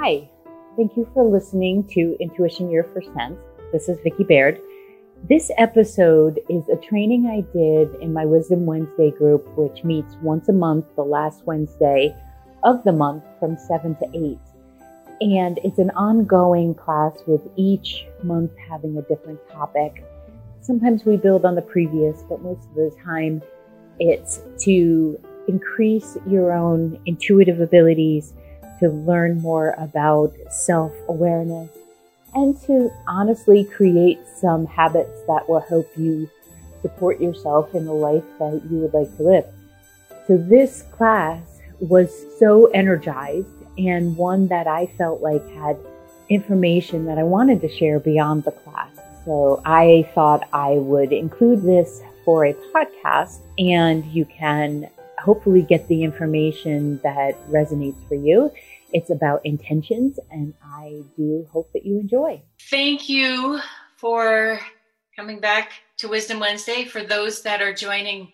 Hi, thank you for listening to Intuition Your First Sense. This is Vicki Baird. This episode is a training I did in my Wisdom Wednesday group, which meets once a month, the last Wednesday of the month from 7 to 8. And it's an ongoing class with each month having a different topic. Sometimes we build on the previous, but most of the time it's to increase your own intuitive abilities, to learn more about self awareness, and to honestly create some habits that will help you support yourself in the life that you would like to live. So this class was so energized and one that I felt like had information that I wanted to share beyond the class. So I thought I would include this for a podcast and you can hopefully get the information that resonates for you. It's about intentions, and I do hope that you enjoy. Thank you for coming back to Wisdom Wednesday. For those that are joining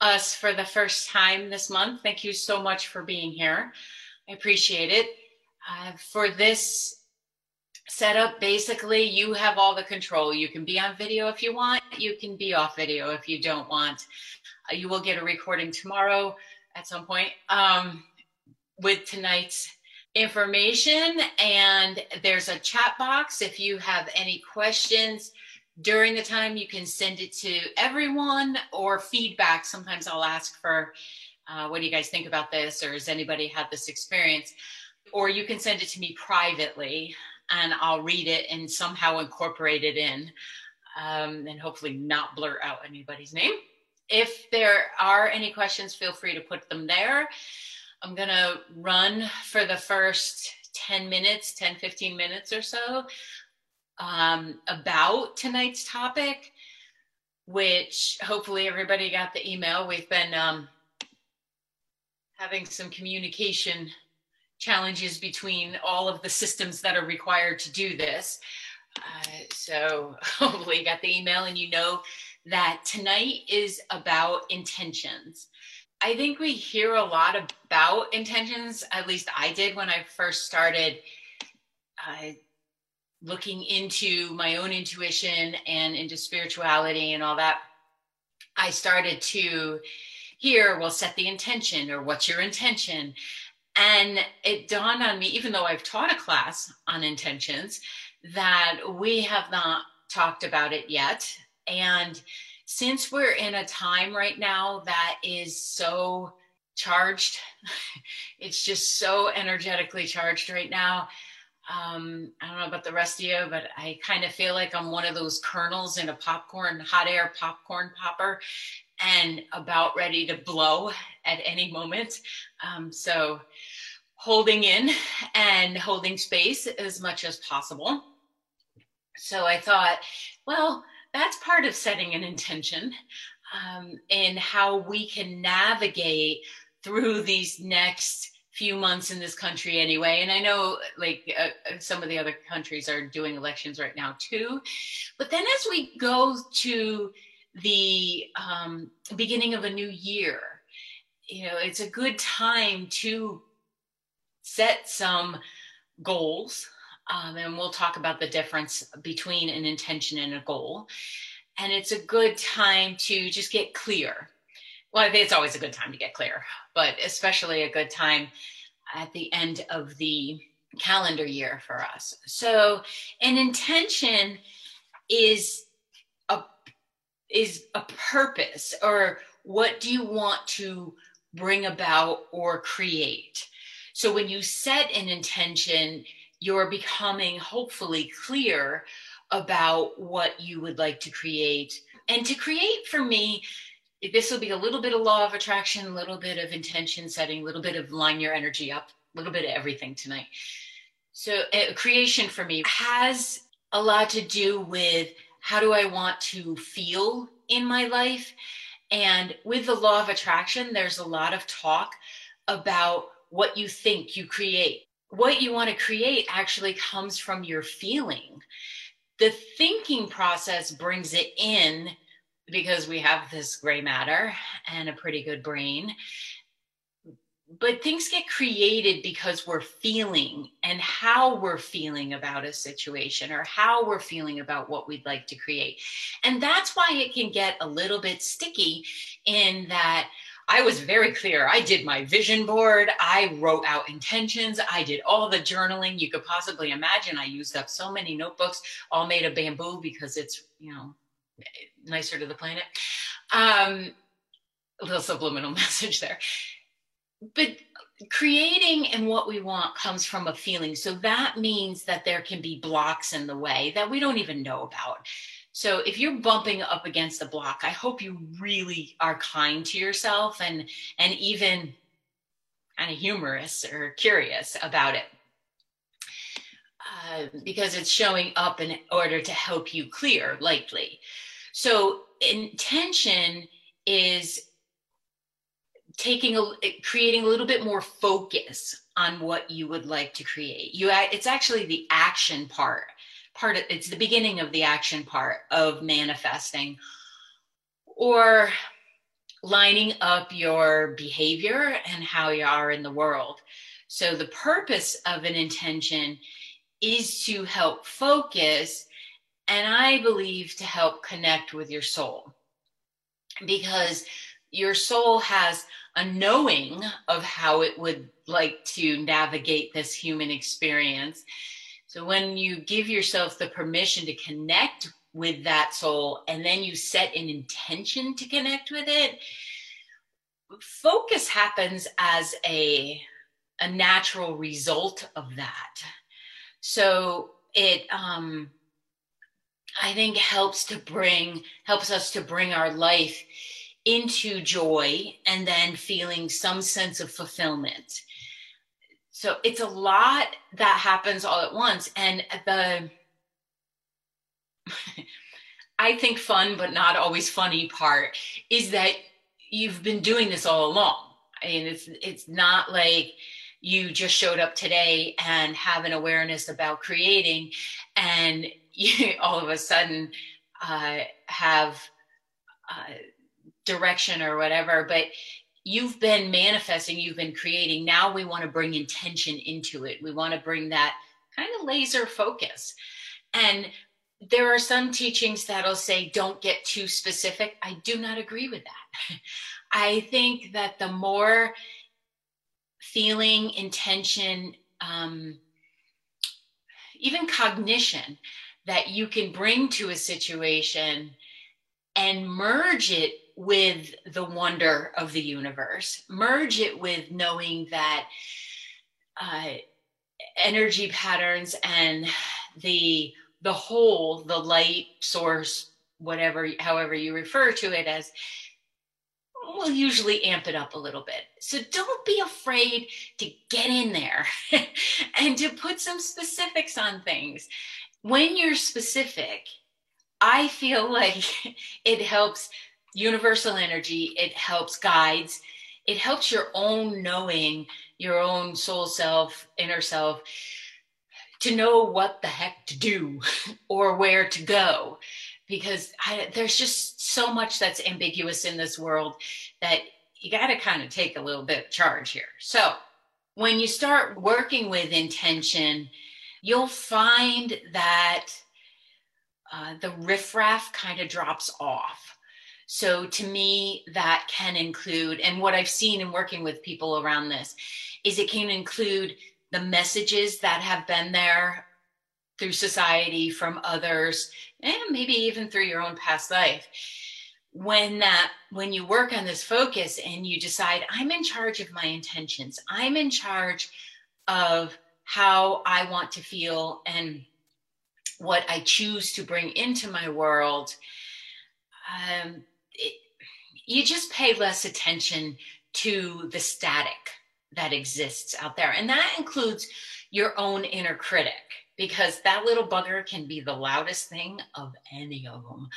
us for the first time this month, thank you so much for being here. I appreciate it. Uh, for this setup, basically, you have all the control. You can be on video if you want, you can be off video if you don't want. Uh, you will get a recording tomorrow at some point um, with tonight's information. And there's a chat box. If you have any questions during the time, you can send it to everyone or feedback. Sometimes I'll ask for, uh, what do you guys think about this? Or has anybody had this experience? Or you can send it to me privately and I'll read it and somehow incorporate it in um, and hopefully not blur out anybody's name. If there are any questions, feel free to put them there. I'm going to run for the first 10 minutes, 10, 15 minutes or so um, about tonight's topic, which hopefully everybody got the email. We've been um, having some communication challenges between all of the systems that are required to do this. Uh, so hopefully you got the email and you know that tonight is about intentions. I think we hear a lot about intentions, at least I did when I first started uh, looking into my own intuition and into spirituality and all that. I started to hear, well, set the intention or what's your intention? And it dawned on me, even though I've taught a class on intentions, that we have not talked about it yet. And since we're in a time right now that is so charged, it's just so energetically charged right now. Um, I don't know about the rest of you, but I kind of feel like I'm one of those kernels in a popcorn, hot air popcorn popper, and about ready to blow at any moment. Um, so, holding in and holding space as much as possible. So, I thought, well, that's part of setting an intention um, and how we can navigate through these next few months in this country anyway. And i know like uh, uh, some of the other countries are doing elections right now too. But then as we go to the um, beginning of a new year you know it's a good time to set some goals um, and we'll talk about the difference between an intention and a goal. And it's a good time to just get clear. Well, I think it's always a good time to get clear, but especially a good time at the end of the calendar year for us. So, an intention is a is a purpose or what do you want to bring about or create. So when you set an intention, you're becoming hopefully clear about what you would like to create. And to create for me, this will be a little bit of law of attraction, a little bit of intention setting, a little bit of line your energy up, a little bit of everything tonight. So, uh, creation for me has a lot to do with how do I want to feel in my life. And with the law of attraction, there's a lot of talk about what you think you create what you want to create actually comes from your feeling. The thinking process brings it in because we have this gray matter and a pretty good brain. but things get created because we're feeling and how we're feeling about a situation or how we're feeling about what we'd like to create. And that's why it can get a little bit sticky in that I was very clear. I did my vision board. I wrote out intentions. I did all the journaling you could possibly imagine. I used up so many notebooks, all made of bamboo because it's, you know, nicer to the planet. Um, a little subliminal message there but creating and what we want comes from a feeling. So that means that there can be blocks in the way that we don't even know about. So if you're bumping up against a block, I hope you really are kind to yourself and and even kind of humorous or curious about it. Uh, because it's showing up in order to help you clear, likely. So intention is taking a creating a little bit more focus on what you would like to create you it's actually the action part part of it's the beginning of the action part of manifesting or lining up your behavior and how you are in the world so the purpose of an intention is to help focus and i believe to help connect with your soul because your soul has a knowing of how it would like to navigate this human experience. So when you give yourself the permission to connect with that soul and then you set an intention to connect with it, focus happens as a a natural result of that. So it um I think helps to bring helps us to bring our life into joy and then feeling some sense of fulfillment. So it's a lot that happens all at once. And the, I think fun, but not always funny part is that you've been doing this all along. I mean, it's, it's not like you just showed up today and have an awareness about creating and you all of a sudden uh, have uh, direction or whatever but you've been manifesting you've been creating. Now we want to bring intention into it. We want to bring that kind of laser focus. And there are some teachings that'll say don't get too specific. I do not agree with that. I think that the more feeling intention um, even cognition that you can bring to a situation and merge it with the wonder of the universe, merge it with knowing that uh, energy patterns and the the whole, the light source, whatever, however you refer to it as, will usually amp it up a little bit. So don't be afraid to get in there and to put some specifics on things. When you're specific, I feel like it helps universal energy, it helps guides, it helps your own knowing, your own soul self, inner self, to know what the heck to do or where to go. Because I, there's just so much that's ambiguous in this world that you got to kind of take a little bit of charge here. So, when you start working with intention, you'll find that uh, the riffraff kind of drops off so to me, that can include, and what I've seen in working with people around this is it can include the messages that have been there through society from others, and maybe even through your own past life. When that, when you work on this focus and you decide, I'm in charge of my intentions, I'm in charge of how I want to feel and what I choose to bring into my world. Um, you just pay less attention to the static that exists out there. And that includes your own inner critic, because that little bugger can be the loudest thing of any of them.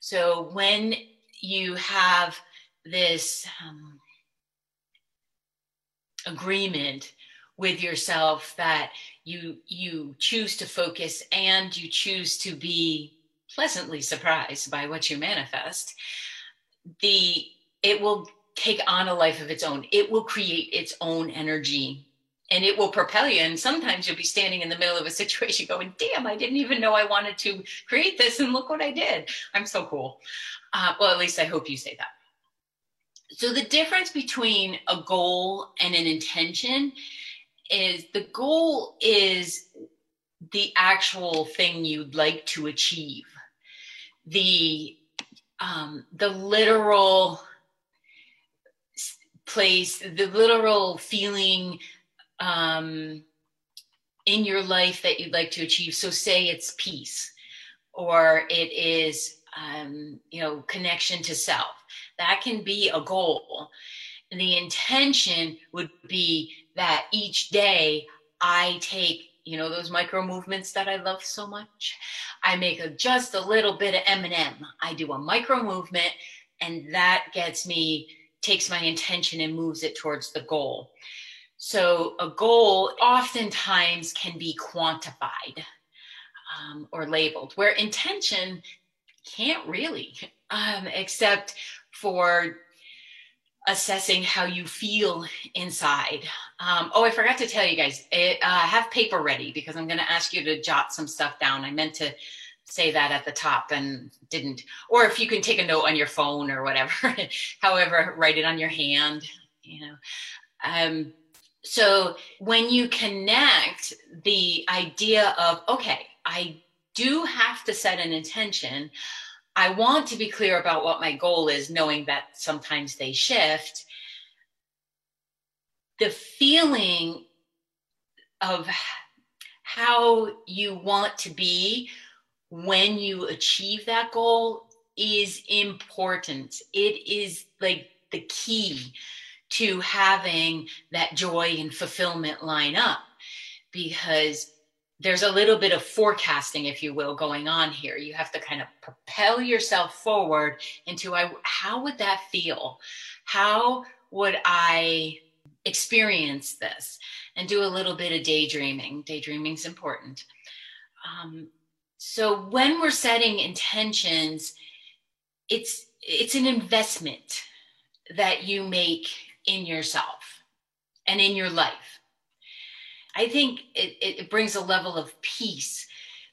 So when you have this um, agreement with yourself that you you choose to focus and you choose to be pleasantly surprised by what you manifest the it will take on a life of its own. It will create its own energy and it will propel you. And sometimes you'll be standing in the middle of a situation going, damn, I didn't even know I wanted to create this. And look what I did. I'm so cool. Uh, well, at least I hope you say that. So the difference between a goal and an intention is the goal is the actual thing you'd like to achieve. The um, the literal place, the literal feeling um, in your life that you'd like to achieve. So, say it's peace, or it is, um, you know, connection to self. That can be a goal. And the intention would be that each day I take, you know, those micro movements that I love so much. I make a, just a little bit of M&M. I do a micro movement, and that gets me takes my intention and moves it towards the goal. So, a goal oftentimes can be quantified um, or labeled, where intention can't really, um, except for assessing how you feel inside. Um, oh, I forgot to tell you guys, it, uh, have paper ready because I'm going to ask you to jot some stuff down. I meant to say that at the top and didn't. Or if you can take a note on your phone or whatever, however, write it on your hand, you know. Um, so when you connect the idea of, okay, I do have to set an intention. I want to be clear about what my goal is, knowing that sometimes they shift. The feeling of how you want to be when you achieve that goal is important. It is like the key to having that joy and fulfillment line up because there's a little bit of forecasting, if you will, going on here. You have to kind of propel yourself forward into I, how would that feel? How would I experience this? And do a little bit of daydreaming. Daydreaming is important. Um, so when we're setting intentions, it's it's an investment that you make in yourself and in your life. I think it, it brings a level of peace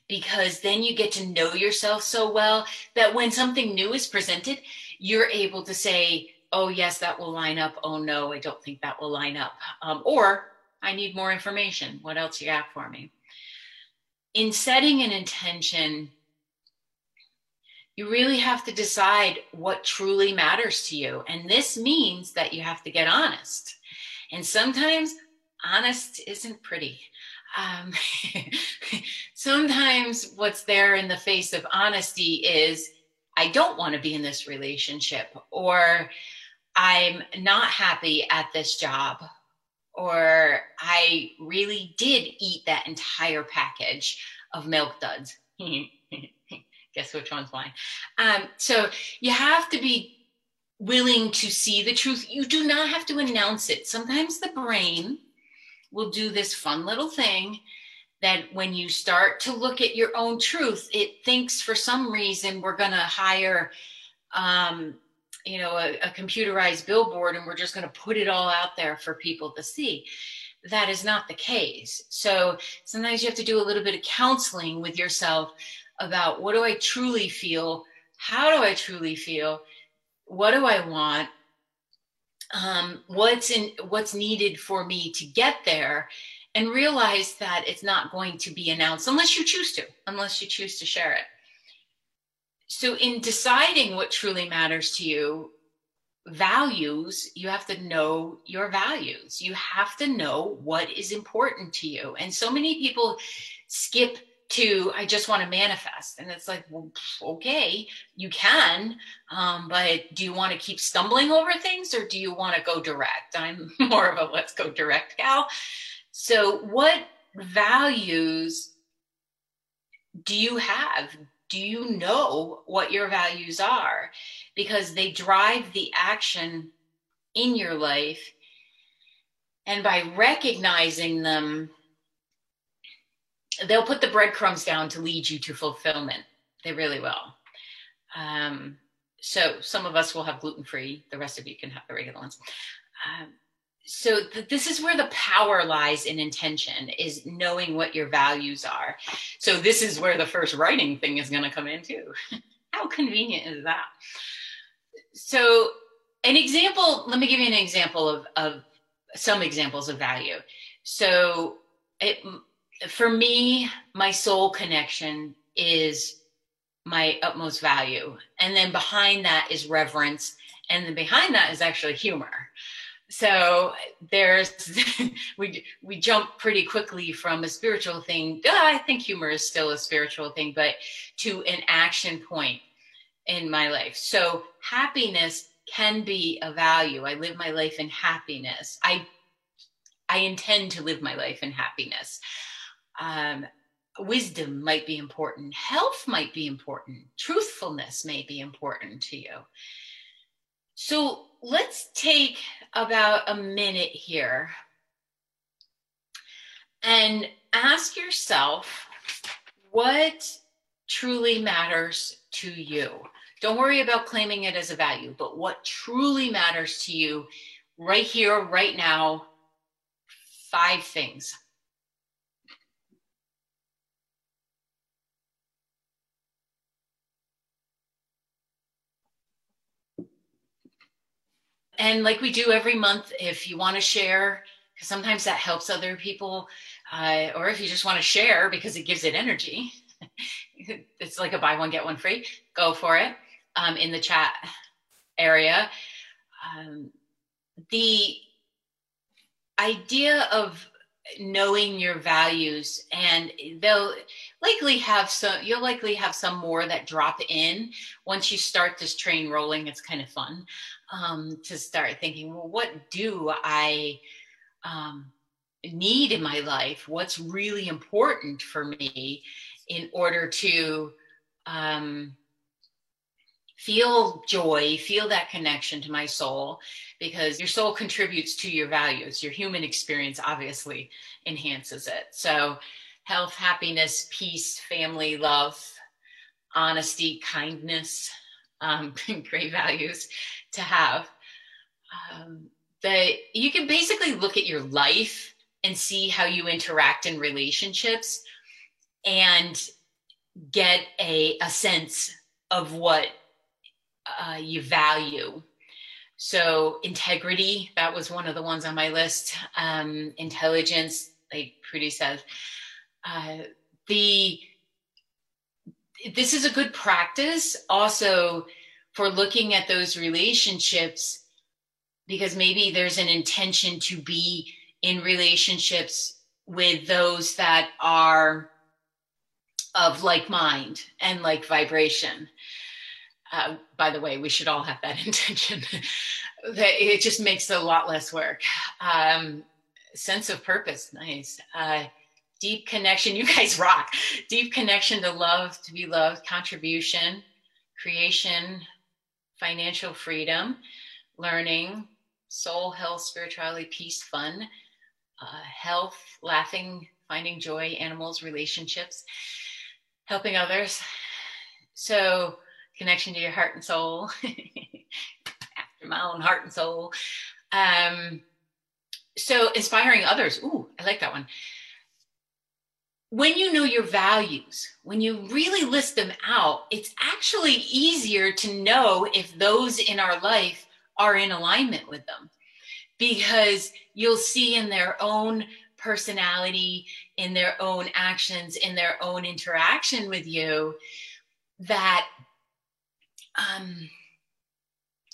because then you get to know yourself so well that when something new is presented, you're able to say, oh, yes, that will line up. Oh, no, I don't think that will line up. Um, or I need more information. What else you got for me? In setting an intention, you really have to decide what truly matters to you. And this means that you have to get honest. And sometimes honest isn't pretty. Um, sometimes what's there in the face of honesty is I don't want to be in this relationship, or I'm not happy at this job, or I really did eat that entire package of milk duds. guess which one's mine. Um, so you have to be willing to see the truth. You do not have to announce it. Sometimes the brain will do this fun little thing that when you start to look at your own truth, it thinks for some reason we're going to hire, um, you know, a, a computerized billboard and we're just going to put it all out there for people to see. That is not the case. So sometimes you have to do a little bit of counseling with yourself about what do I truly feel? How do I truly feel? What do I want? Um, what's in what's needed for me to get there and realize that it's not going to be announced unless you choose to unless you choose to share it. So in deciding what truly matters to you values you have to know your values. You have to know what is important to you. And so many people skip to I just want to manifest. And it's like, well, okay, you can, um, but do you want to keep stumbling over things or do you want to go direct? I'm more of a let's go direct gal. So, what values do you have? Do you know what your values are? Because they drive the action in your life. And by recognizing them, they'll put the breadcrumbs down to lead you to fulfillment. They really will. Um, so some of us will have gluten free, the rest of you can have the regular ones. Um, so th- this is where the power lies in intention is knowing what your values are so this is where the first writing thing is going to come in too how convenient is that so an example let me give you an example of, of some examples of value so it, for me my soul connection is my utmost value. And then behind that is reverence. And then behind that is actually humor. So there's we we jump pretty quickly from a spiritual thing. I think humor is still a spiritual thing but to an action point in my life. So happiness can be a value. I live my life in happiness. I i intend to live my life in happiness um, wisdom might be important health might be important truthfulness may be important to you so let's take about a minute here and ask yourself what truly matters to you. Don't worry about claiming it as a value, but what truly matters to you right here, right now. Five things. And like we do every month, if you want to share, because sometimes that helps other people, uh, or if you just want to share because it gives it energy, it's like a buy one, get one free, go for it um, in the chat area. Um, the idea of knowing your values and they'll likely have some you'll likely have some more that drop in. Once you start this train rolling it's kind of fun um, to start thinking well what do i um, need in my life? What's really important for me in order to um, feel joy, feel that connection to my soul, because your soul contributes to your values. Your human experience obviously enhances it. So, health, happiness, peace, family, love, honesty, kindness, um, great values to have. Um, that you can basically look at your life and see how you interact in relationships and get a, a sense of what uh, you value. So, integrity, that was one of the ones on my list. Um, intelligence, like Prudy says. Uh, the this is a good practice also for looking at those relationships because maybe there's an intention to be in relationships with those that are of like mind and like vibration uh, by the way, we should all have that intention. that it just makes a lot less work. Um, sense of purpose, nice. Uh, deep connection, you guys rock. Deep connection to love, to be loved, contribution, creation, financial freedom, learning, soul, health, spirituality, peace, fun, uh, health, laughing, finding joy, animals, relationships, helping others. So, connection to your heart and soul, after my own heart and soul. Um, so inspiring others. Ooh, I like that one. When you know your values, when you really list them out, it's actually easier to know if those in our life are in alignment with them because you'll see in their own personality, in their own actions, in their own interaction with you that um,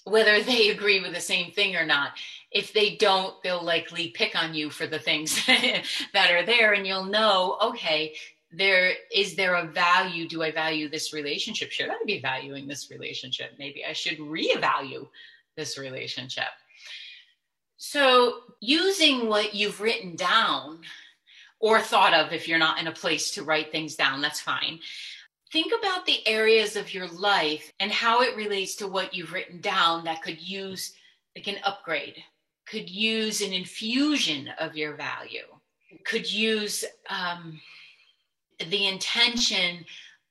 whether they agree with the same thing or not. If they don't, they'll likely pick on you for the things that are there, and you'll know, okay, there is there a value? Do I value this relationship? Should I be valuing this relationship? Maybe I should reevaluate this relationship. So, using what you've written down or thought of, if you're not in a place to write things down, that's fine think about the areas of your life and how it relates to what you've written down that could use like an upgrade could use an infusion of your value could use um, the intention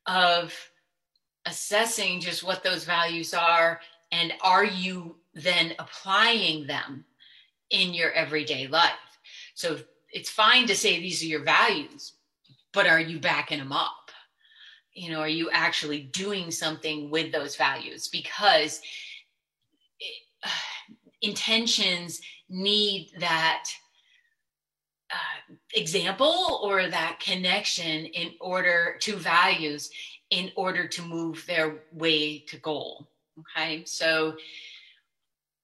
of assessing just what those values are and are you then applying them in your everyday life? So it's fine to say these are your values but are you backing them up you know are you actually doing something with those values? Because it, uh, intentions need that uh, example or that connection in order to values in order to move their way to goal okay? So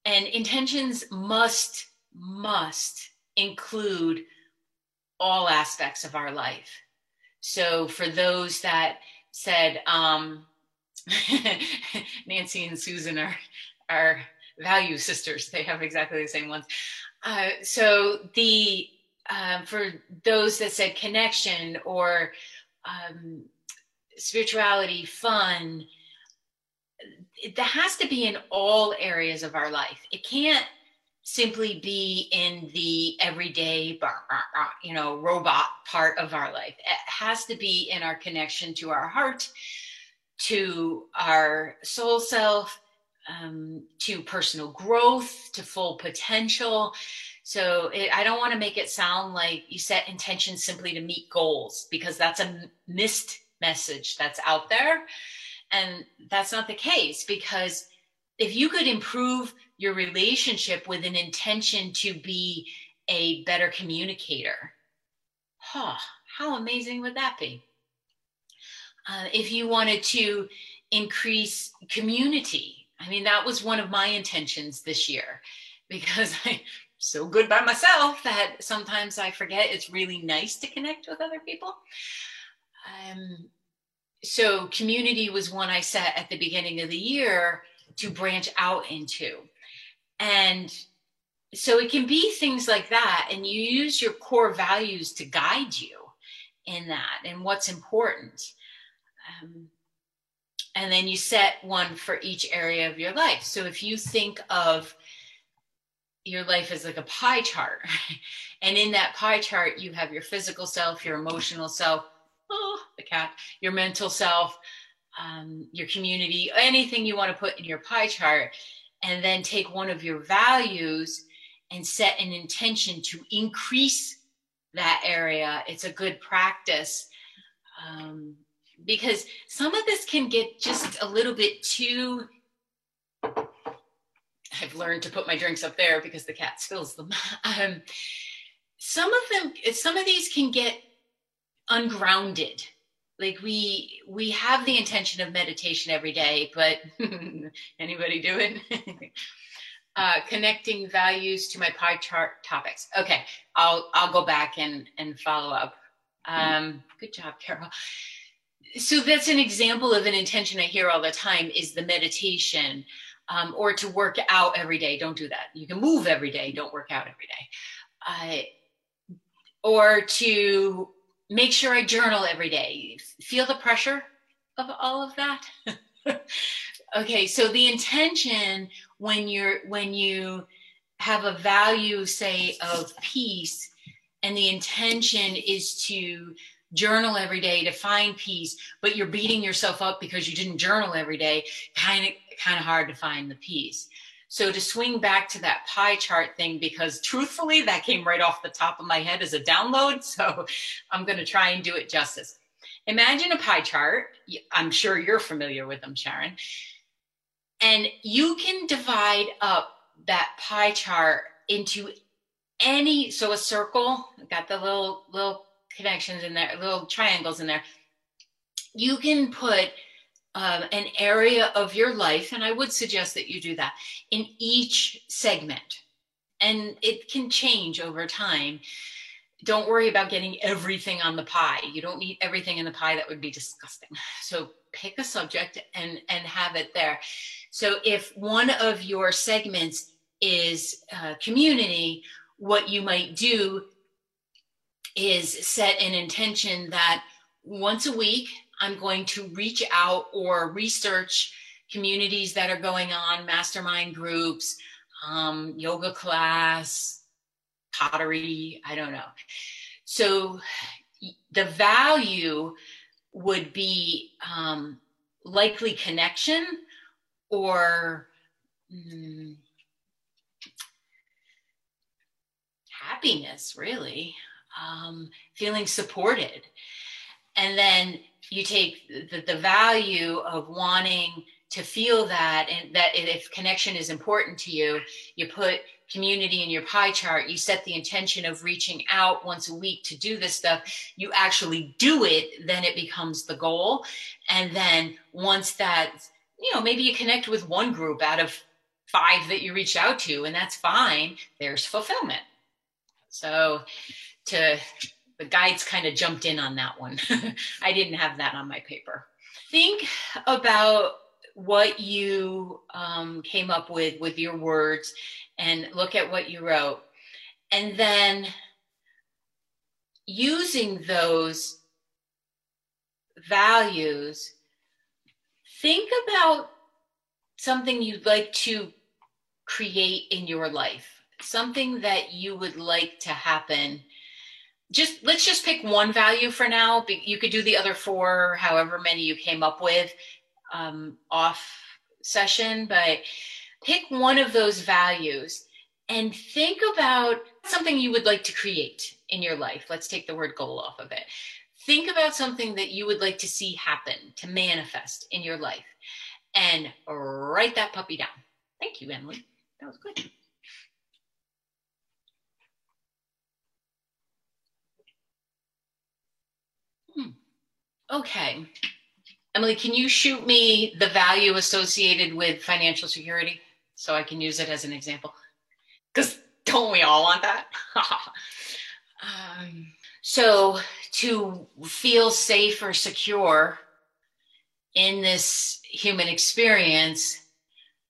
and intentions must must include all aspects of our life. So for those that said um nancy and susan are are value sisters they have exactly the same ones uh, so the um, for those that said connection or um, spirituality, fun, that has to be in all areas of our life. It can't simply be in the everyday, you know, robot part of our life. It has to be in our connection to our heart, to our soul self, um, to personal growth, to full potential. So it, I don't want to make it sound like you set intentions simply to meet goals because that's a missed message that's out there. And that's not the case because if you could improve your relationship with an intention to be a better communicator, huh, how amazing would that be? Uh, if you wanted to increase community, I mean, that was one of my intentions this year because I'm so good by myself that sometimes I forget it's really nice to connect with other people. Um, so community was one I set at the beginning of the year to branch out into. And so it can be things like that. And you use your core values to guide you in that and what's important. Um, and then you set one for each area of your life. So if you think of your life is like a pie chart. and in that pie chart, you have your physical self, your emotional self, oh, the cat, your mental self, um, your community, anything you want to put in your pie chart. And then take one of your values and set an intention to increase that area. It's a good practice. Um, because some of this can get just a little bit too I've learned to put my drinks up there because the cat spills them. Um, some of them, some of these can get ungrounded. Like we we have the intention of meditation every day, but anybody do it? uh, connecting values to my pie chart topics. Okay, I'll I'll go back and and follow up. Um, good job, Carol. So that's an example of an intention I hear all the time is the meditation um, or to work out every day. Don't do that. You can move every day. Don't work out every day. Uh, or to make sure I journal every day. Feel the pressure of all of that. okay, so the intention when you're when you have a value, say, of peace, and the intention is to journal every day to find peace, but you're beating yourself up because you didn't journal every day, kind of kind of hard to find the peace. So to swing back to that pie chart thing, because truthfully, that came right off the top of my head as a download. So I'm going to try and do it justice. Imagine a pie chart. I'm sure you're familiar with them, Sharon. And you can divide up that pie chart into any, so a circle, got the little, little connections in there, little triangles in there. You can put um, an area of your life, and I would suggest that you do that in each segment. And it can change over time. Don't worry about getting everything on the pie. You don't need everything in the pie, that would be disgusting. So pick a subject and, and have it there. So if one of your segments is uh, community, what you might do is set an intention that once a week I'm going to reach out or research communities that are going on, mastermind groups, um, yoga class, pottery, I don't know. So the value would be um, likely connection or mm, happiness, really, um, feeling supported. And then you take the, the value of wanting to feel that and that if connection is important to you you put community in your pie chart you set the intention of reaching out once a week to do this stuff you actually do it then it becomes the goal. And then once that you know maybe you connect with one group out of five that you reach out to and that's fine there's fulfillment. So to the guides kind of jumped in on that one i didn't have that on my paper think about what you um, came up with with your words and look at what you wrote. And then using those values, think about something you'd like to create in your life, something that you would like to happen. Just let's just pick one value for now. You could do the other four, however many you came up with, um, off session, but pick one of those values and think about something you would like to create in your life. Let's take the word goal off of it. Think about something that you would like to see happen, to manifest in your life, and write that puppy down. Thank you, Emily. That was good. Okay. Emily, can you shoot me the value associated with financial security so I can use it as an example? Because don't we all want that? um, so, to feel safe or secure in this human experience,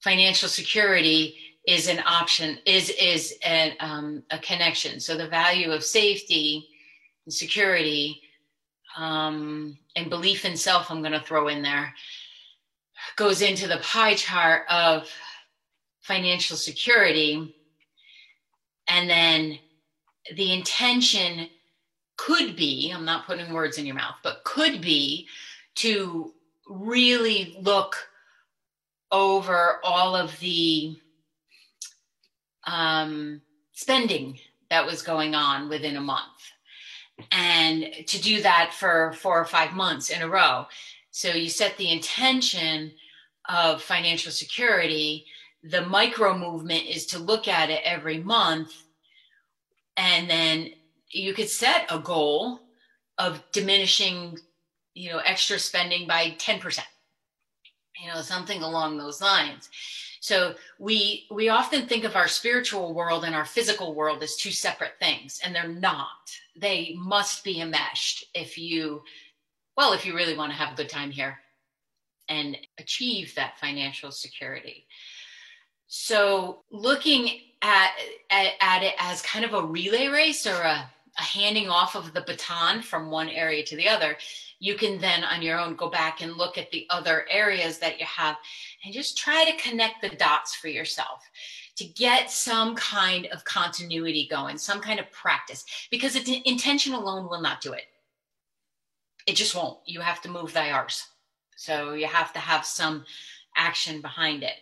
financial security is an option, is is an, um, a connection. So, the value of safety and security um, and belief in self, I'm going to throw in there, goes into the pie chart of financial security. And then the intention could be, I'm not putting words in your mouth, but could be to really look over all of the um, spending that was going on within a month and to do that for four or five months in a row. So you set the intention of financial security. The micro movement is to look at it every month. And then you could set a goal of diminishing, you know, extra spending by 10%, you know, something along those lines. So we we often think of our spiritual world and our physical world as two separate things, and they're not. They must be enmeshed if you, well, if you really want to have a good time here and achieve that financial security. So looking at, at, at it as kind of a relay race or a, a handing off of the baton from one area to the other, you can then on your own go back and look at the other areas that you have and just try to connect the dots for yourself to get some kind of continuity going, some kind of practice, because it's, intention alone will not do it. It just won't. You have to move thy arse. So you have to have some action behind it.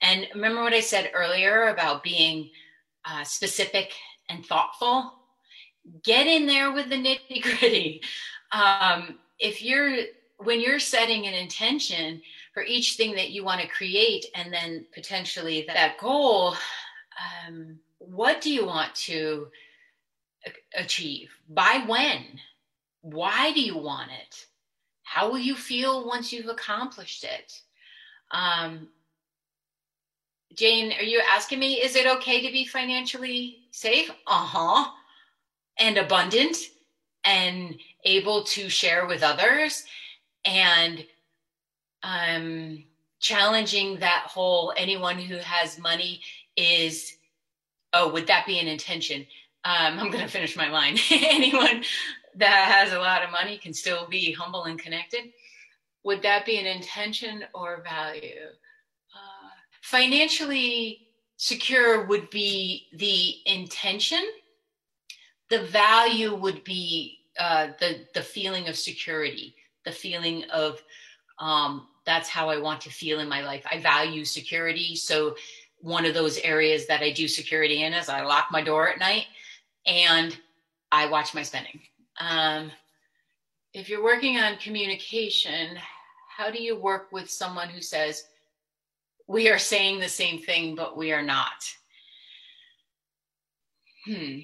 And remember what I said earlier about being uh, specific and thoughtful? Get in there with the nitty gritty. Um, if you're when you're setting an intention for each thing that you want to create and then potentially that goal um, what do you want to achieve? By when? Why do you want it? How will you feel once you've accomplished it? Um, jane are you asking me is it okay to be financially safe? Uh-huh and abundant and able to share with others and um, challenging that whole anyone who has money is oh would that be an intention? Um, i'm going to finish my line. Anyone that has a lot of money can still be humble and connected. Would that be an intention or value? Uh, financially secure would be the intention the value would be uh, the the feeling of security, the feeling of um, That's how I want to feel in my life. I value security. So, one of those areas that I do security in is I lock my door at night and I watch my spending. Um, if you're working on communication, how do you work with someone who says, we are saying the same thing, but we are not? Hmm.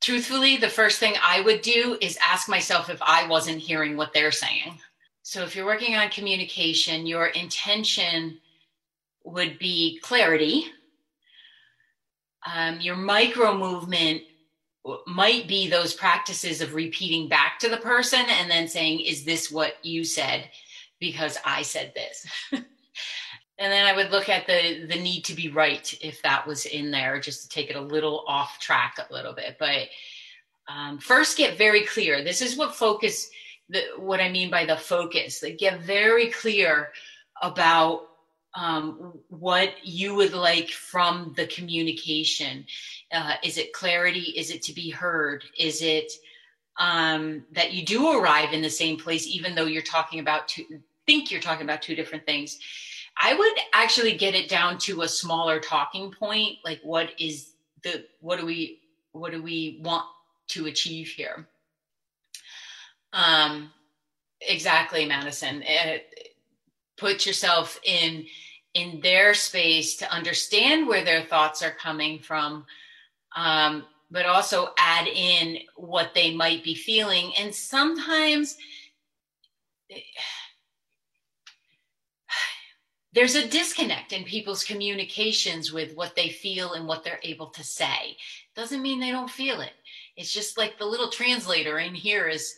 Truthfully, the first thing I would do is ask myself if I wasn't hearing what they're saying. So, if you're working on communication, your intention would be clarity. Um, your micro movement might be those practices of repeating back to the person and then saying, Is this what you said? Because I said this. and then I would look at the the need to be right if that was in there, just to take it a little off track a little bit. But um, first, get very clear. This is what focus. The, what I mean by the focus. Like get very clear about um, what you would like from the communication. Uh, is it clarity? Is it to be heard? Is it um, that you do arrive in the same place, even though you're talking about two, think you're talking about two different things? I would actually get it down to a smaller talking point, like what is the what do we what do we want to achieve here? Um, exactly, Madison. It, put yourself in in their space to understand where their thoughts are coming from um, but also add in what they might be feeling and sometimes there's a disconnect in people's communications with what they feel and what they're able to say. Doesn't mean they don't feel it. It's just like the little translator in here is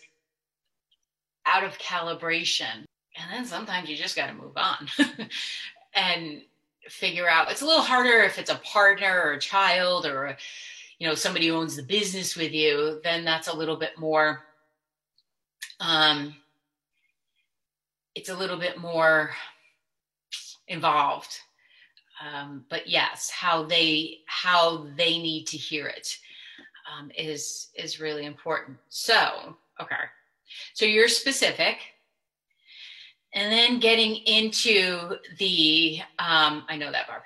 out of calibration. And then sometimes you just got to move on and figure out it's a little harder if it's a partner or a child or a, you know somebody who owns the business with you then that's a little bit more um it's a little bit more involved. Um, but yes how they how they need to hear it um, is is really important. So okay. So you're specific. And then getting into the um, i know that barb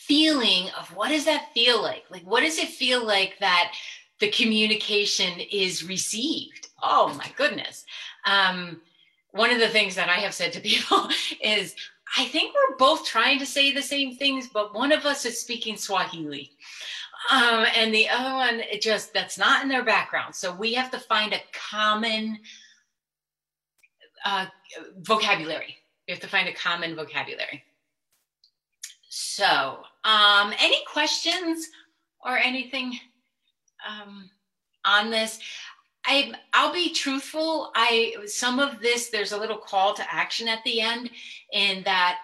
feeling of what does that feel like? Like what does it feel like that the communication is received? Oh my goodness. Um, one of the things that i have said to people is i think we're both trying to say the same things but one of us is speaking swahili um, and the other one it just that's not in their background so we have to find a common uh, vocabulary. We have to find a common vocabulary. So, um, any questions or anything um, on this? I, I'll be truthful. I some of this there's a little call to action at the end, in that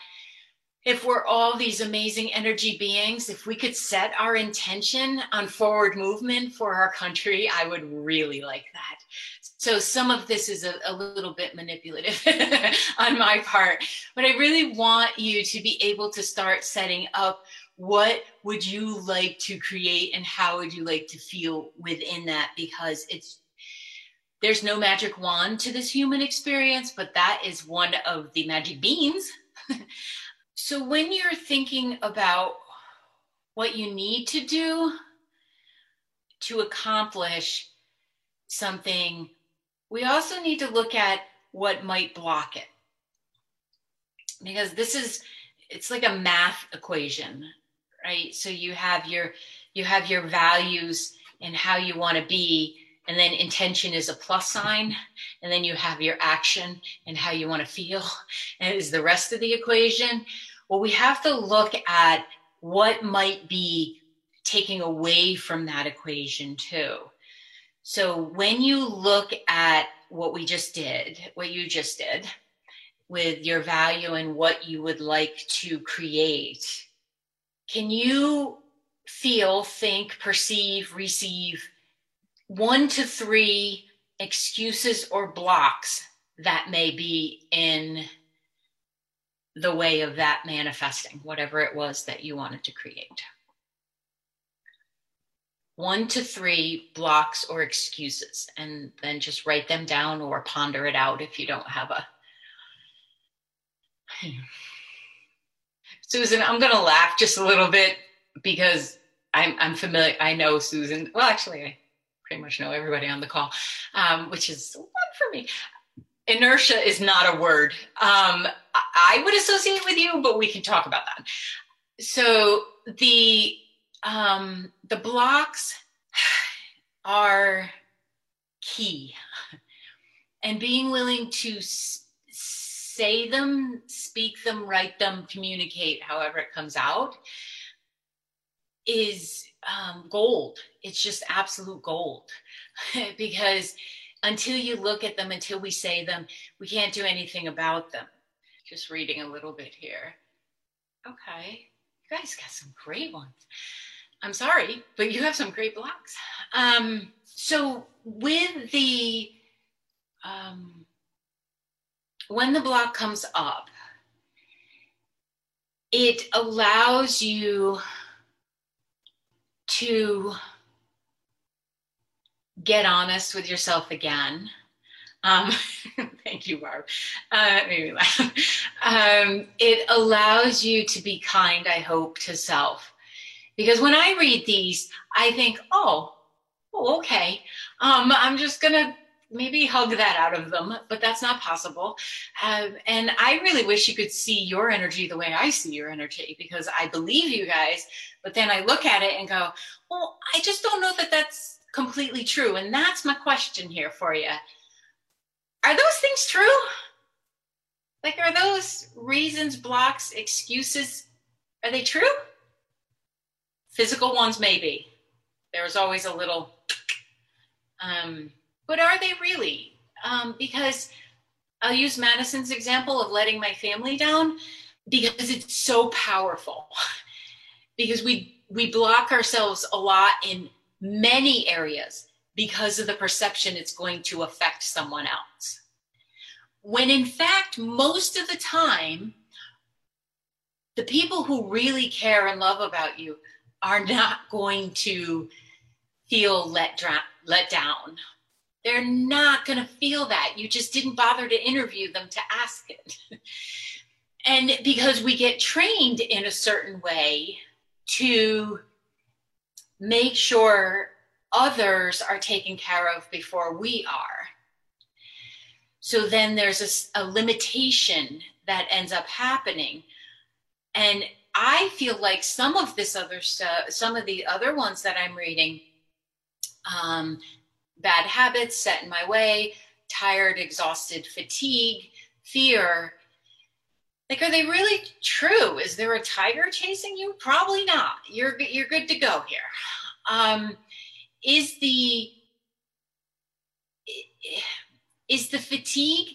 if we're all these amazing energy beings, if we could set our intention on forward movement for our country, I would really like that. So some of this is a, a little bit manipulative on my part, but I really want you to be able to start setting up what would you like to create and how would you like to feel within that because it's there's no magic wand to this human experience, but that is one of the magic beans. so when you're thinking about what you need to do to accomplish something we also need to look at what might block it. Because this is it's like a math equation, right? So you have your you have your values and how you want to be and then intention is a plus sign. And then you have your action and how you want to feel and is the rest of the equation. Well we have to look at what might be taking away from that equation too. So when you look at what we just did, what you just did with your value and what you would like to create, can you feel, think, perceive, receive one to three excuses or blocks that may be in the way of that manifesting, whatever it was that you wanted to create? one to three blocks or excuses and then just write them down or ponder it out if you don't have a Susan, I'm going to laugh just a little bit because I'm, I'm familiar. I know Susan. Well, actually, I pretty much know everybody on the call, um, which is fun for me. Inertia is not a word um, I would associate with you, but we can talk about that. So the um, the blocks are key, and being willing to say them, speak them, write them, communicate, however it comes out, is um, gold. It's just absolute gold because until you look at them, until we say them, we can't do anything about them. Just reading a little bit here. Okay, you guys got some great ones. I'm sorry, but you have some great blocks. Um, so with the um, when the block comes up, it allows you to get honest with yourself again. Um, thank you, Barb. Uh, made me laugh. Um, it allows you to be kind, I hope, to self. Because when I read these, I think, oh, oh okay. Um, I'm just going to maybe hug that out of them, but that's not possible. Um, and I really wish you could see your energy the way I see your energy because I believe you guys, but then I look at it and go, well, I just don't know that that's completely true. And that's my question here for you. Are those things true? Like, are those reasons, blocks, excuses, are they true? Physical ones, maybe. There's always a little, um, but are they really? Um, because I'll use Madison's example of letting my family down because it's so powerful. because we we block ourselves a lot in many areas because of the perception it's going to affect someone else. When in fact, most of the time, the people who really care and love about you are not going to feel let, dra- let down. They're not going to feel that. You just didn't bother to interview them to ask it. and because we get trained in a certain way to make sure others are taken care of before we are. So then there's a, a, limitation that ends up happening. And I feel like some of this other stuff, some of the other ones that I'm reading, um, bad habits set in my way, tired, exhausted, fatigue, fear. Like, are they really true? Is there a tiger chasing you? Probably not. You're you're good to go here. Um, is the is the fatigue?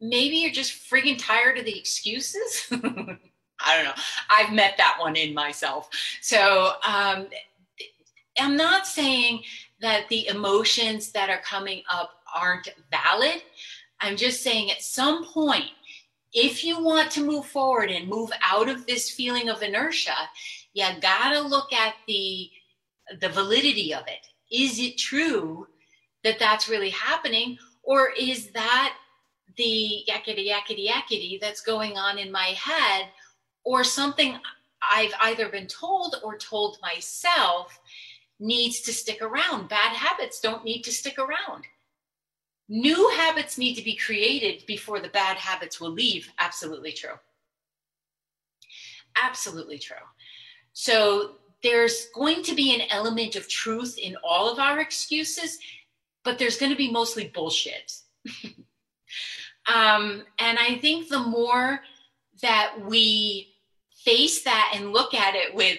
Maybe you're just friggin' tired of the excuses. I don't know. I've met that one in myself. So um, I'm not saying that the emotions that are coming up aren't valid. I'm just saying at some point, if you want to move forward and move out of this feeling of inertia, you gotta look at the the validity of it. Is it true that that's really happening, or is that the yakety yakety yakety that's going on in my head, or something I've either been told or told myself needs to stick around. Bad habits don't need to stick around. New habits need to be created before the bad habits will leave. Absolutely true. Absolutely true. So there's going to be an element of truth in all of our excuses, but there's going to be mostly bullshit. um, and I think the more that we face that and look at it with,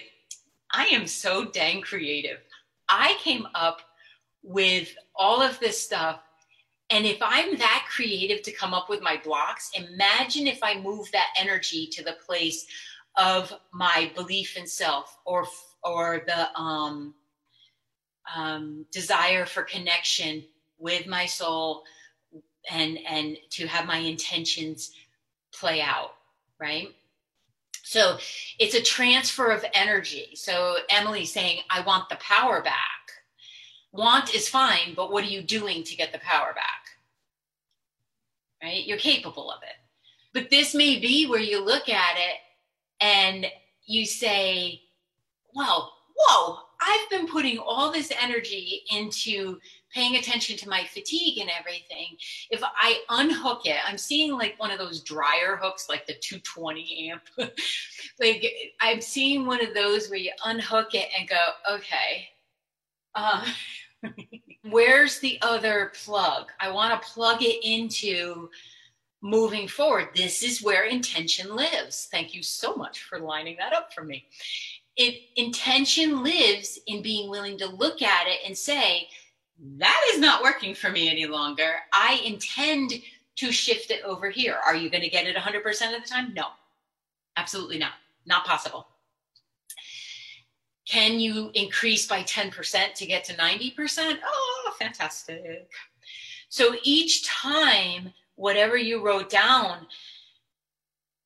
I am so dang creative. I came up with all of this stuff. And if I'm that creative to come up with my blocks, imagine if I move that energy to the place of my belief in self or or the um, um, desire for connection with my soul and and to have my intentions play out right so it's a transfer of energy. So Emily's saying, I want the power back. Want is fine, but what are you doing to get the power back? Right? You're capable of it. But this may be where you look at it and you say, well, whoa, I've been putting all this energy into paying attention to my fatigue and everything. If I unhook it, I'm seeing like one of those dryer hooks, like the 220 amp. like I'm seeing one of those where you unhook it and go, okay, uh, where's the other plug? I want to plug it into moving forward. This is where intention lives. Thank you so much for lining that up for me. It intention lives in being willing to look at it and say, that is not working for me any longer. I intend to shift it over here. Are you going to get it 100% of the time? No, absolutely not. Not possible. Can you increase by 10% to get to 90%? Oh, fantastic. So each time, whatever you wrote down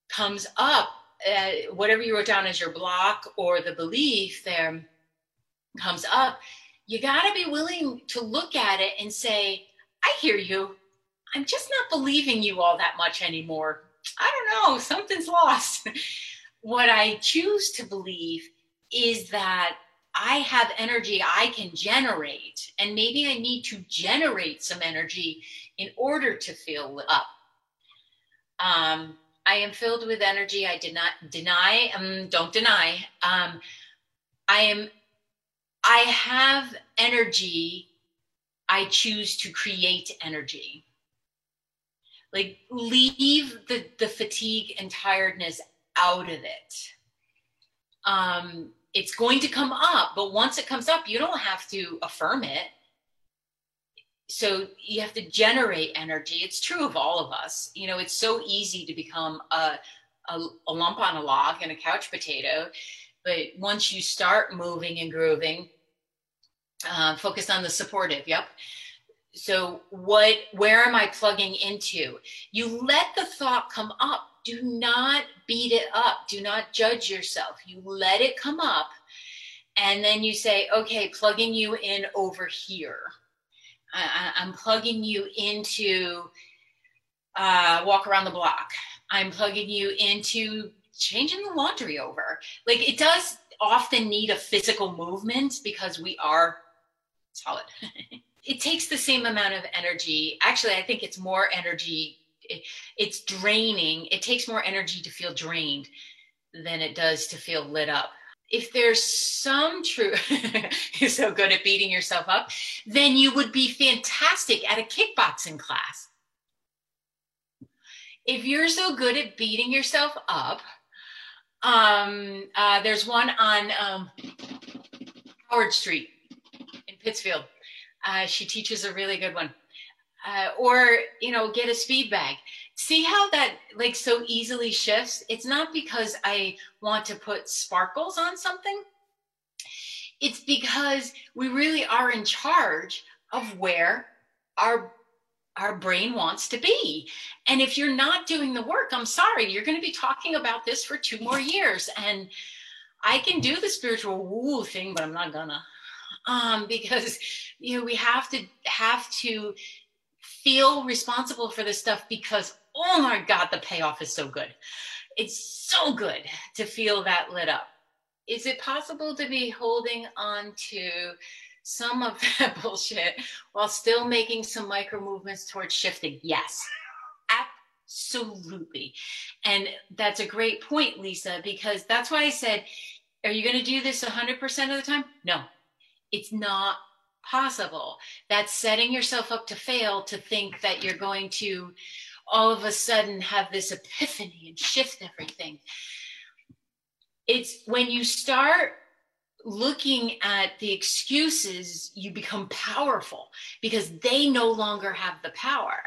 comes up, uh, whatever you wrote down as your block or the belief there comes up, you got to be willing to look at it and say, I hear you. I'm just not believing you all that much anymore. I don't know, something's lost. what I choose to believe is that I have energy I can generate, and maybe I need to generate some energy in order to feel up. Um, I am filled with energy. I did not deny, um, don't deny. Um, I am I have energy. I choose to create energy. Like leave the, the fatigue and tiredness out of it. Um, it's going to come up, but once it comes up, you don't have to affirm it. So you have to generate energy. It's true of all of us. You know, it's so easy to become a, a, a lump on a log and a couch potato. But once you start moving and grooving, uh, focus on the supportive. Yep. So what? Where am I plugging into? You let the thought come up. Do not beat it up. Do not judge yourself. You let it come up, and then you say, "Okay, plugging you in over here. I, am plugging you into uh, walk around the block. I'm plugging you into changing the laundry over. Like it does often need a physical movement because we are solid. it takes the same amount of energy. Actually, I think it's more energy. It, it's draining. It takes more energy to feel drained than it does to feel lit up. If there's some truth, you're so good at beating yourself up, then you would be fantastic at a kickboxing class. If you're so good at beating yourself up, um, uh, there's one on um, Howard Street in Pittsfield. Uh, she teaches a really good one. Uh, or, you know, get a speed bag. See how that like so easily shifts? It's not because I want to put sparkles on something. It's because we really are in charge of where our our brain wants to be. And if you're not doing the work, I'm sorry, you're going to be talking about this for two more years. And I can do the spiritual woo thing, but I'm not gonna um, because you know we have to have to feel responsible for this stuff because oh my god the payoff is so good. It's so good to feel that lit up. Is it possible to be holding on to some of that bullshit while still making some micro movements towards shifting? Yes absolutely. And that's a great point lisa because that's why i said are you going to do this 100% of the time? No. It's not possible. That's setting yourself up to fail to think that you're going to all of a sudden have this epiphany and shift everything. It's when you start looking at the excuses, you become powerful because they no longer have the power.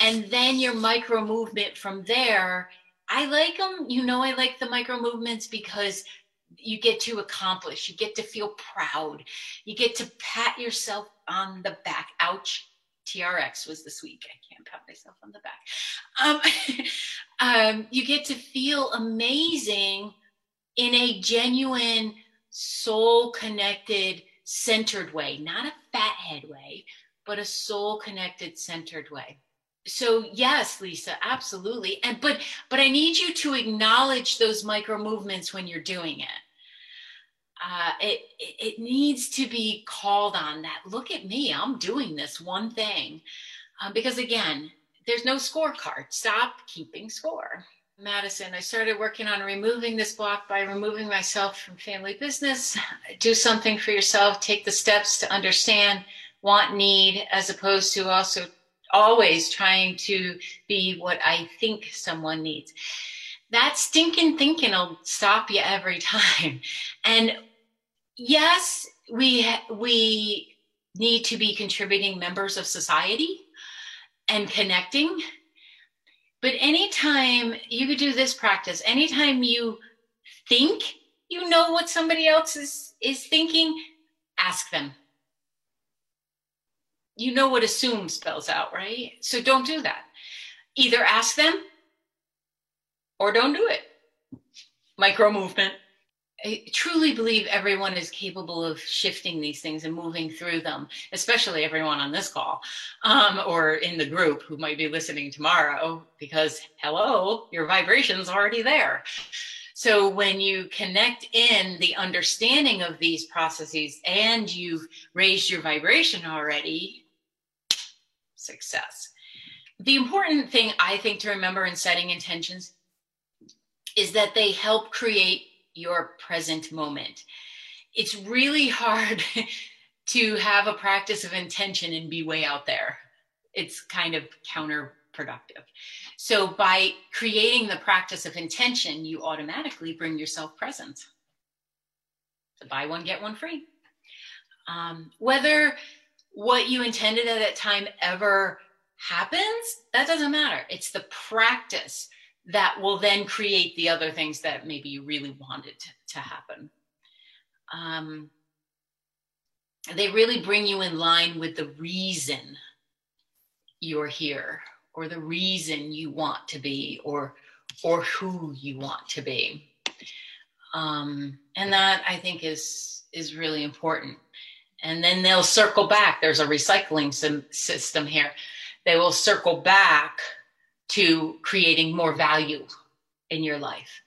And then your micro movement from there, I like them. You know, I like the micro movements because you get to accomplish, you get to feel proud, you get to pat yourself on the back. Ouch. TRX was this week. I can't pat myself on the back. Um, um, you get to feel amazing in a genuine, soul connected, centered way, not a fat head way, but a soul connected, centered way. so yes lisa absolutely and but but i need you to acknowledge those micro movements when you're doing it uh, it it needs to be called on that look at me i'm doing this one thing. Uh, because again there's no scorecard. Stop keeping score. Madison i started working on removing this block by removing myself from family business. Do something for yourself. Take the steps to understand want need as opposed to also always trying to be what I think someone needs. That stinking thinking will stop you every time. And yes, we we need to be contributing members of society and connecting. But anytime you could do this practice, anytime you think you know what somebody else is is thinking, ask them you know what assume spells out, right? So don't do that. Either ask them or don't do it. Micro movement. I truly believe everyone is capable of shifting these things and moving through them, especially everyone on this call um, or in the group who might be listening tomorrow, because hello, your vibration's already there. So when you connect in the understanding of these processes and you've raised your vibration already, success. The important thing I think to remember in setting intentions is that they help create your present moment. It's really hard to have a practice of intention and be way out there. It's kind of counterproductive. So, by creating the practice of intention, you automatically bring yourself present. So, buy one, get one free. Um, whether what you intended at that time ever happens, that doesn't matter. It's the practice that will then create the other things that maybe you really wanted to, to happen. Um, they really bring you in line with the reason you're here or the reason you want to be or or who you want to be um, and that i think is is really important and then they'll circle back. There's a recycling system here. They will circle back to creating more value in your life,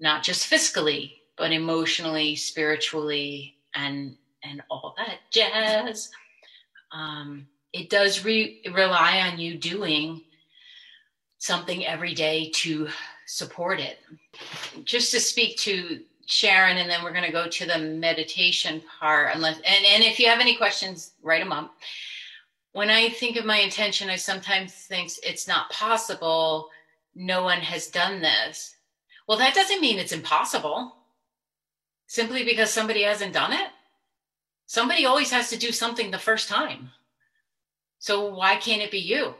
not just fiscally, but emotionally, spiritually, and and all that jazz. Um, it does re- rely on you doing something every day to support it. Just to speak to Sharon, and then we're going to go to the meditation part. Unless and and if you have any questions, write them up. When I think of my intention, I sometimes think it's not possible. No one has done this. Well, that doesn't mean it's impossible. Simply because somebody hasn't done it. Somebody always has to do something the first time. So why can't it be you?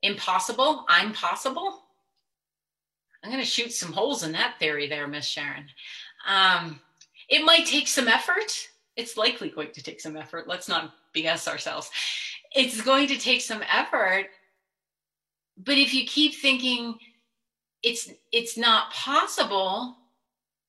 Impossible? I'm possible? I'm going to shoot some holes in that theory there, Miss Sharon. Um, it might take some effort. It's likely going to take some effort. Let's not BS ourselves. It's going to take some effort. But if you keep thinking it's it's not possible,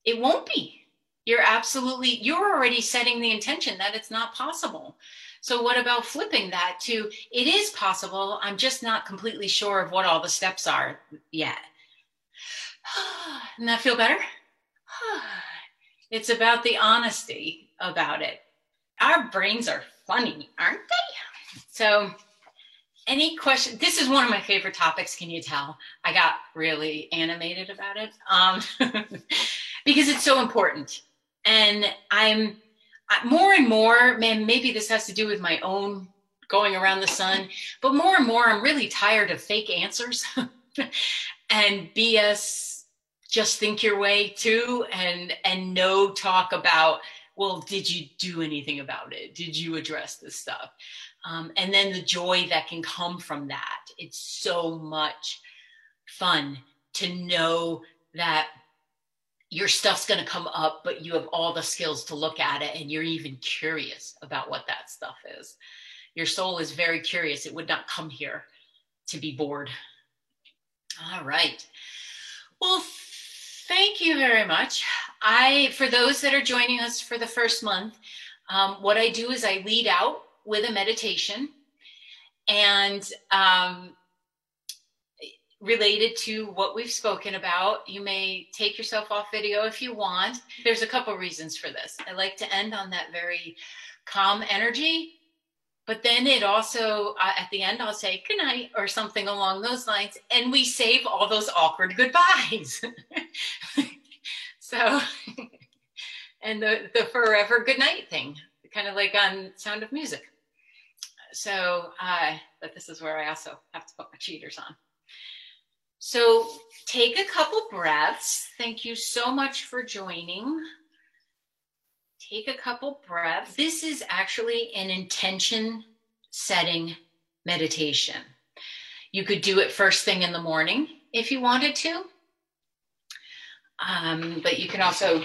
it won't be. You're absolutely you're already setting the intention that it's not possible. So what about flipping that to it is possible. I'm just not completely sure of what all the steps are yet. Doesn't that feel better? It's about the honesty about it. Our brains are funny, aren't they? So, any question? This is one of my favorite topics. Can you tell? I got really animated about it um, because it's so important. And I'm more and more, man, maybe this has to do with my own going around the sun, but more and more, I'm really tired of fake answers and BS just think your way to and and no talk about well did you do anything about it did you address this stuff um, and then the joy that can come from that. It's so much fun to know that your stuff's going to come up but you have all the skills to look at it and you're even curious about what that stuff is. Your soul is very curious. It would not come here to be bored. All right. Well Thank you very much. I, for those that are joining us for the first month, um, what I do is I lead out with a meditation. And um, related to what we've spoken about. You may take yourself off video if you want. There's a couple reasons for this. I like to end on that very calm energy, but then it also, uh, at the end, I'll say good night or something along those lines, and we save all those awkward goodbyes. so, and the, the forever good night thing, kind of like on Sound of Music. So, uh, but this is where I also have to put my cheaters on. So take a couple breaths. Thank you so much for joining. Take a couple breaths. This is actually an intention setting meditation. You could do it first thing in the morning if you wanted to. Um, but you can also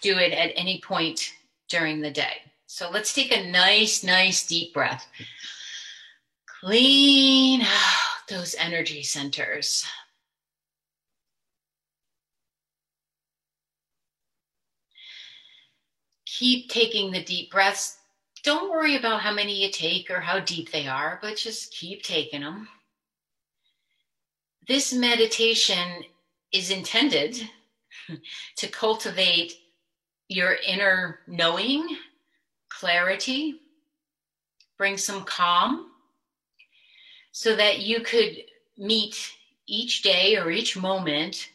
do it at any point during the day. So let's take a nice, nice deep breath. Clean out those energy centers. Keep taking the deep breaths. Don't worry about how many you take or how deep they are, but just keep taking them. This meditation is intended to cultivate your inner knowing, clarity, bring some calm so that you could meet each day or each moment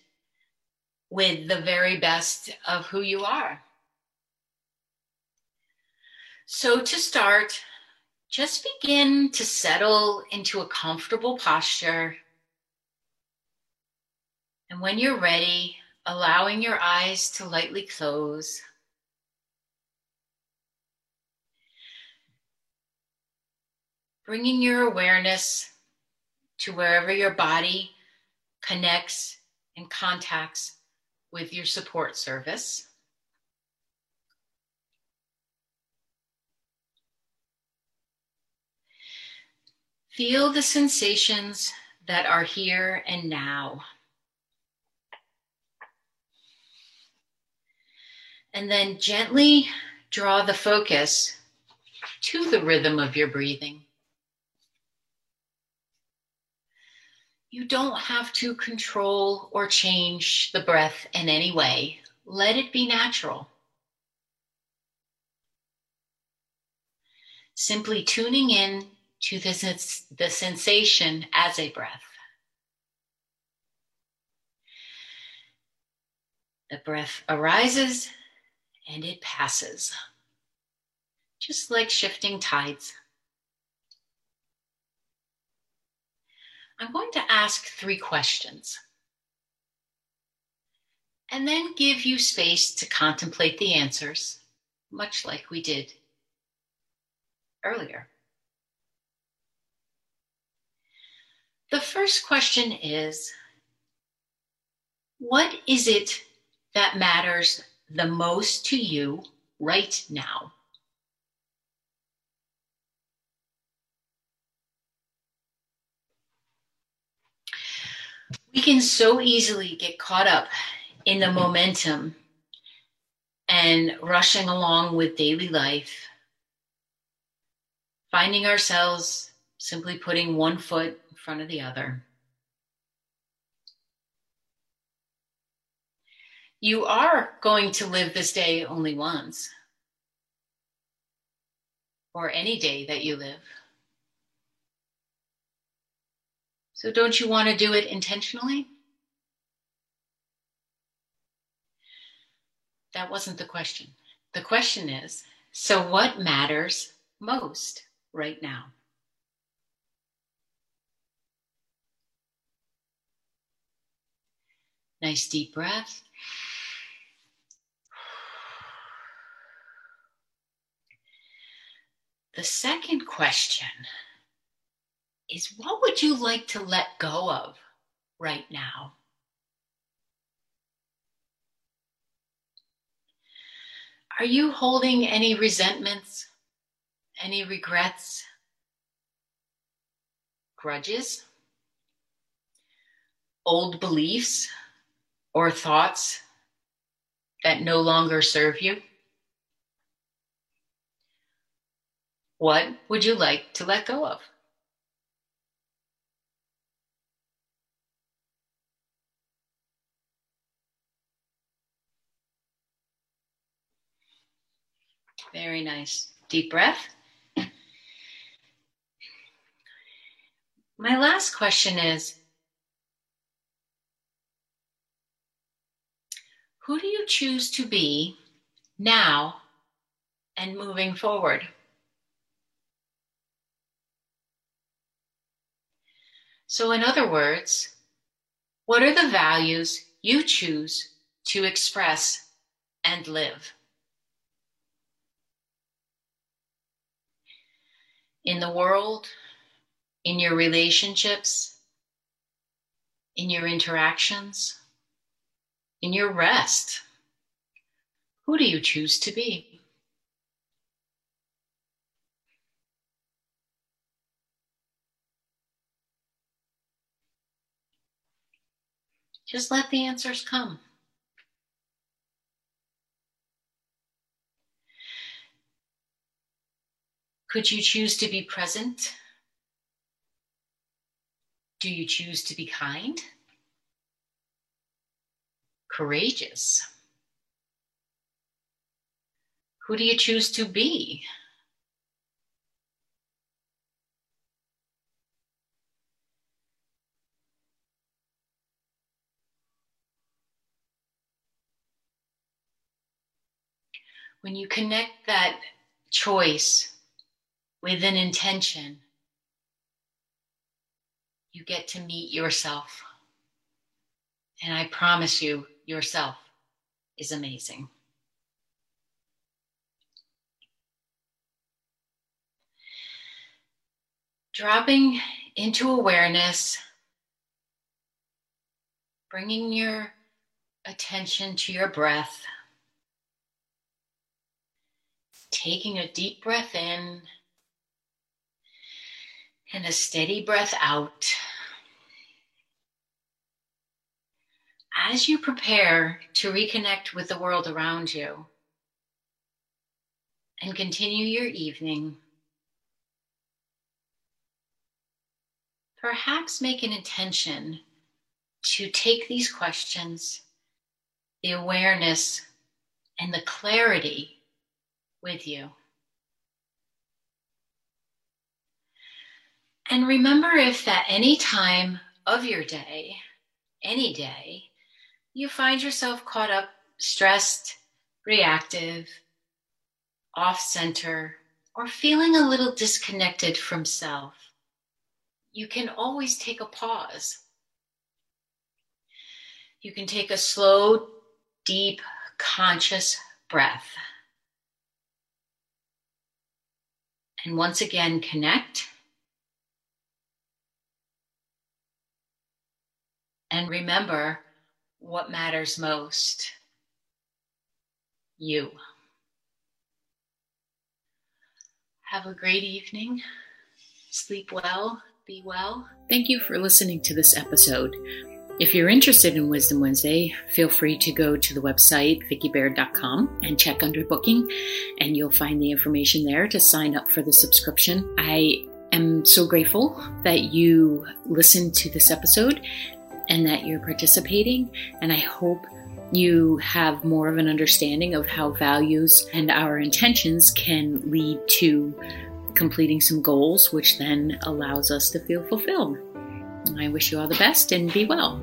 with the very best of who you are. So, to start, just begin to settle into a comfortable posture. And when you're ready, allowing your eyes to lightly close. Bringing your awareness to wherever your body connects and contacts with your support service. Feel the sensations that are here and now. And then gently draw the focus to the rhythm of your breathing. You don't have to control or change the breath in any way. Let it be natural. Simply tuning in to the, the sensation as a breath. The breath arises and it passes, just like shifting tides. I'm going to ask three questions and then give you space to contemplate the answers, much like we did earlier. The first question is What is it that matters the most to you right now? We can so easily get caught up in the mm-hmm. momentum and rushing along with daily life, finding ourselves simply putting one foot in front of the other. You are going to live this day only once, or any day that you live. So, don't you want to do it intentionally? That wasn't the question. The question is so, what matters most right now? Nice deep breath. The second question is what would you like to let go of right now? Are you holding any resentments, any regrets, grudges, old beliefs, or thoughts that no longer serve you? What would you like to let go of? Very nice. Deep breath. My last question is Who do you choose to be now and moving forward? So, in other words, what are the values you choose to express and live? In the world, in your relationships, in your interactions, in your rest, who do you choose to be? Just let the answers come. Could you choose to be present? Do you choose to be kind? Courageous? Who do you choose to be? when you connect that choice with an intention, you get to meet yourself. And I promise you, yourself is amazing. Dropping into awareness, bringing your attention to your breath taking a deep breath in and a steady breath out. As you prepare to reconnect with the world around you and continue your evening, perhaps make an intention to take these questions, the awareness, and the clarity with you. And remember if at any time of your day, any day, you find yourself caught up, stressed, reactive, off center, or feeling a little disconnected from self, you can always take a pause. You can take a slow, deep, conscious breath. And once again, connect. And remember what matters most you. Have a great evening. Sleep well. Be well. Thank you for listening to this episode. If you're interested in Wisdom Wednesday, feel free to go to the website, vickibaird.com, and check under booking, and you'll find the information there to sign up for the subscription. I am so grateful that you listened to this episode and that you're participating, and I hope you have more of an understanding of how values and our intentions can lead to completing some goals, which then allows us to feel fulfilled. I wish you all the best and be well.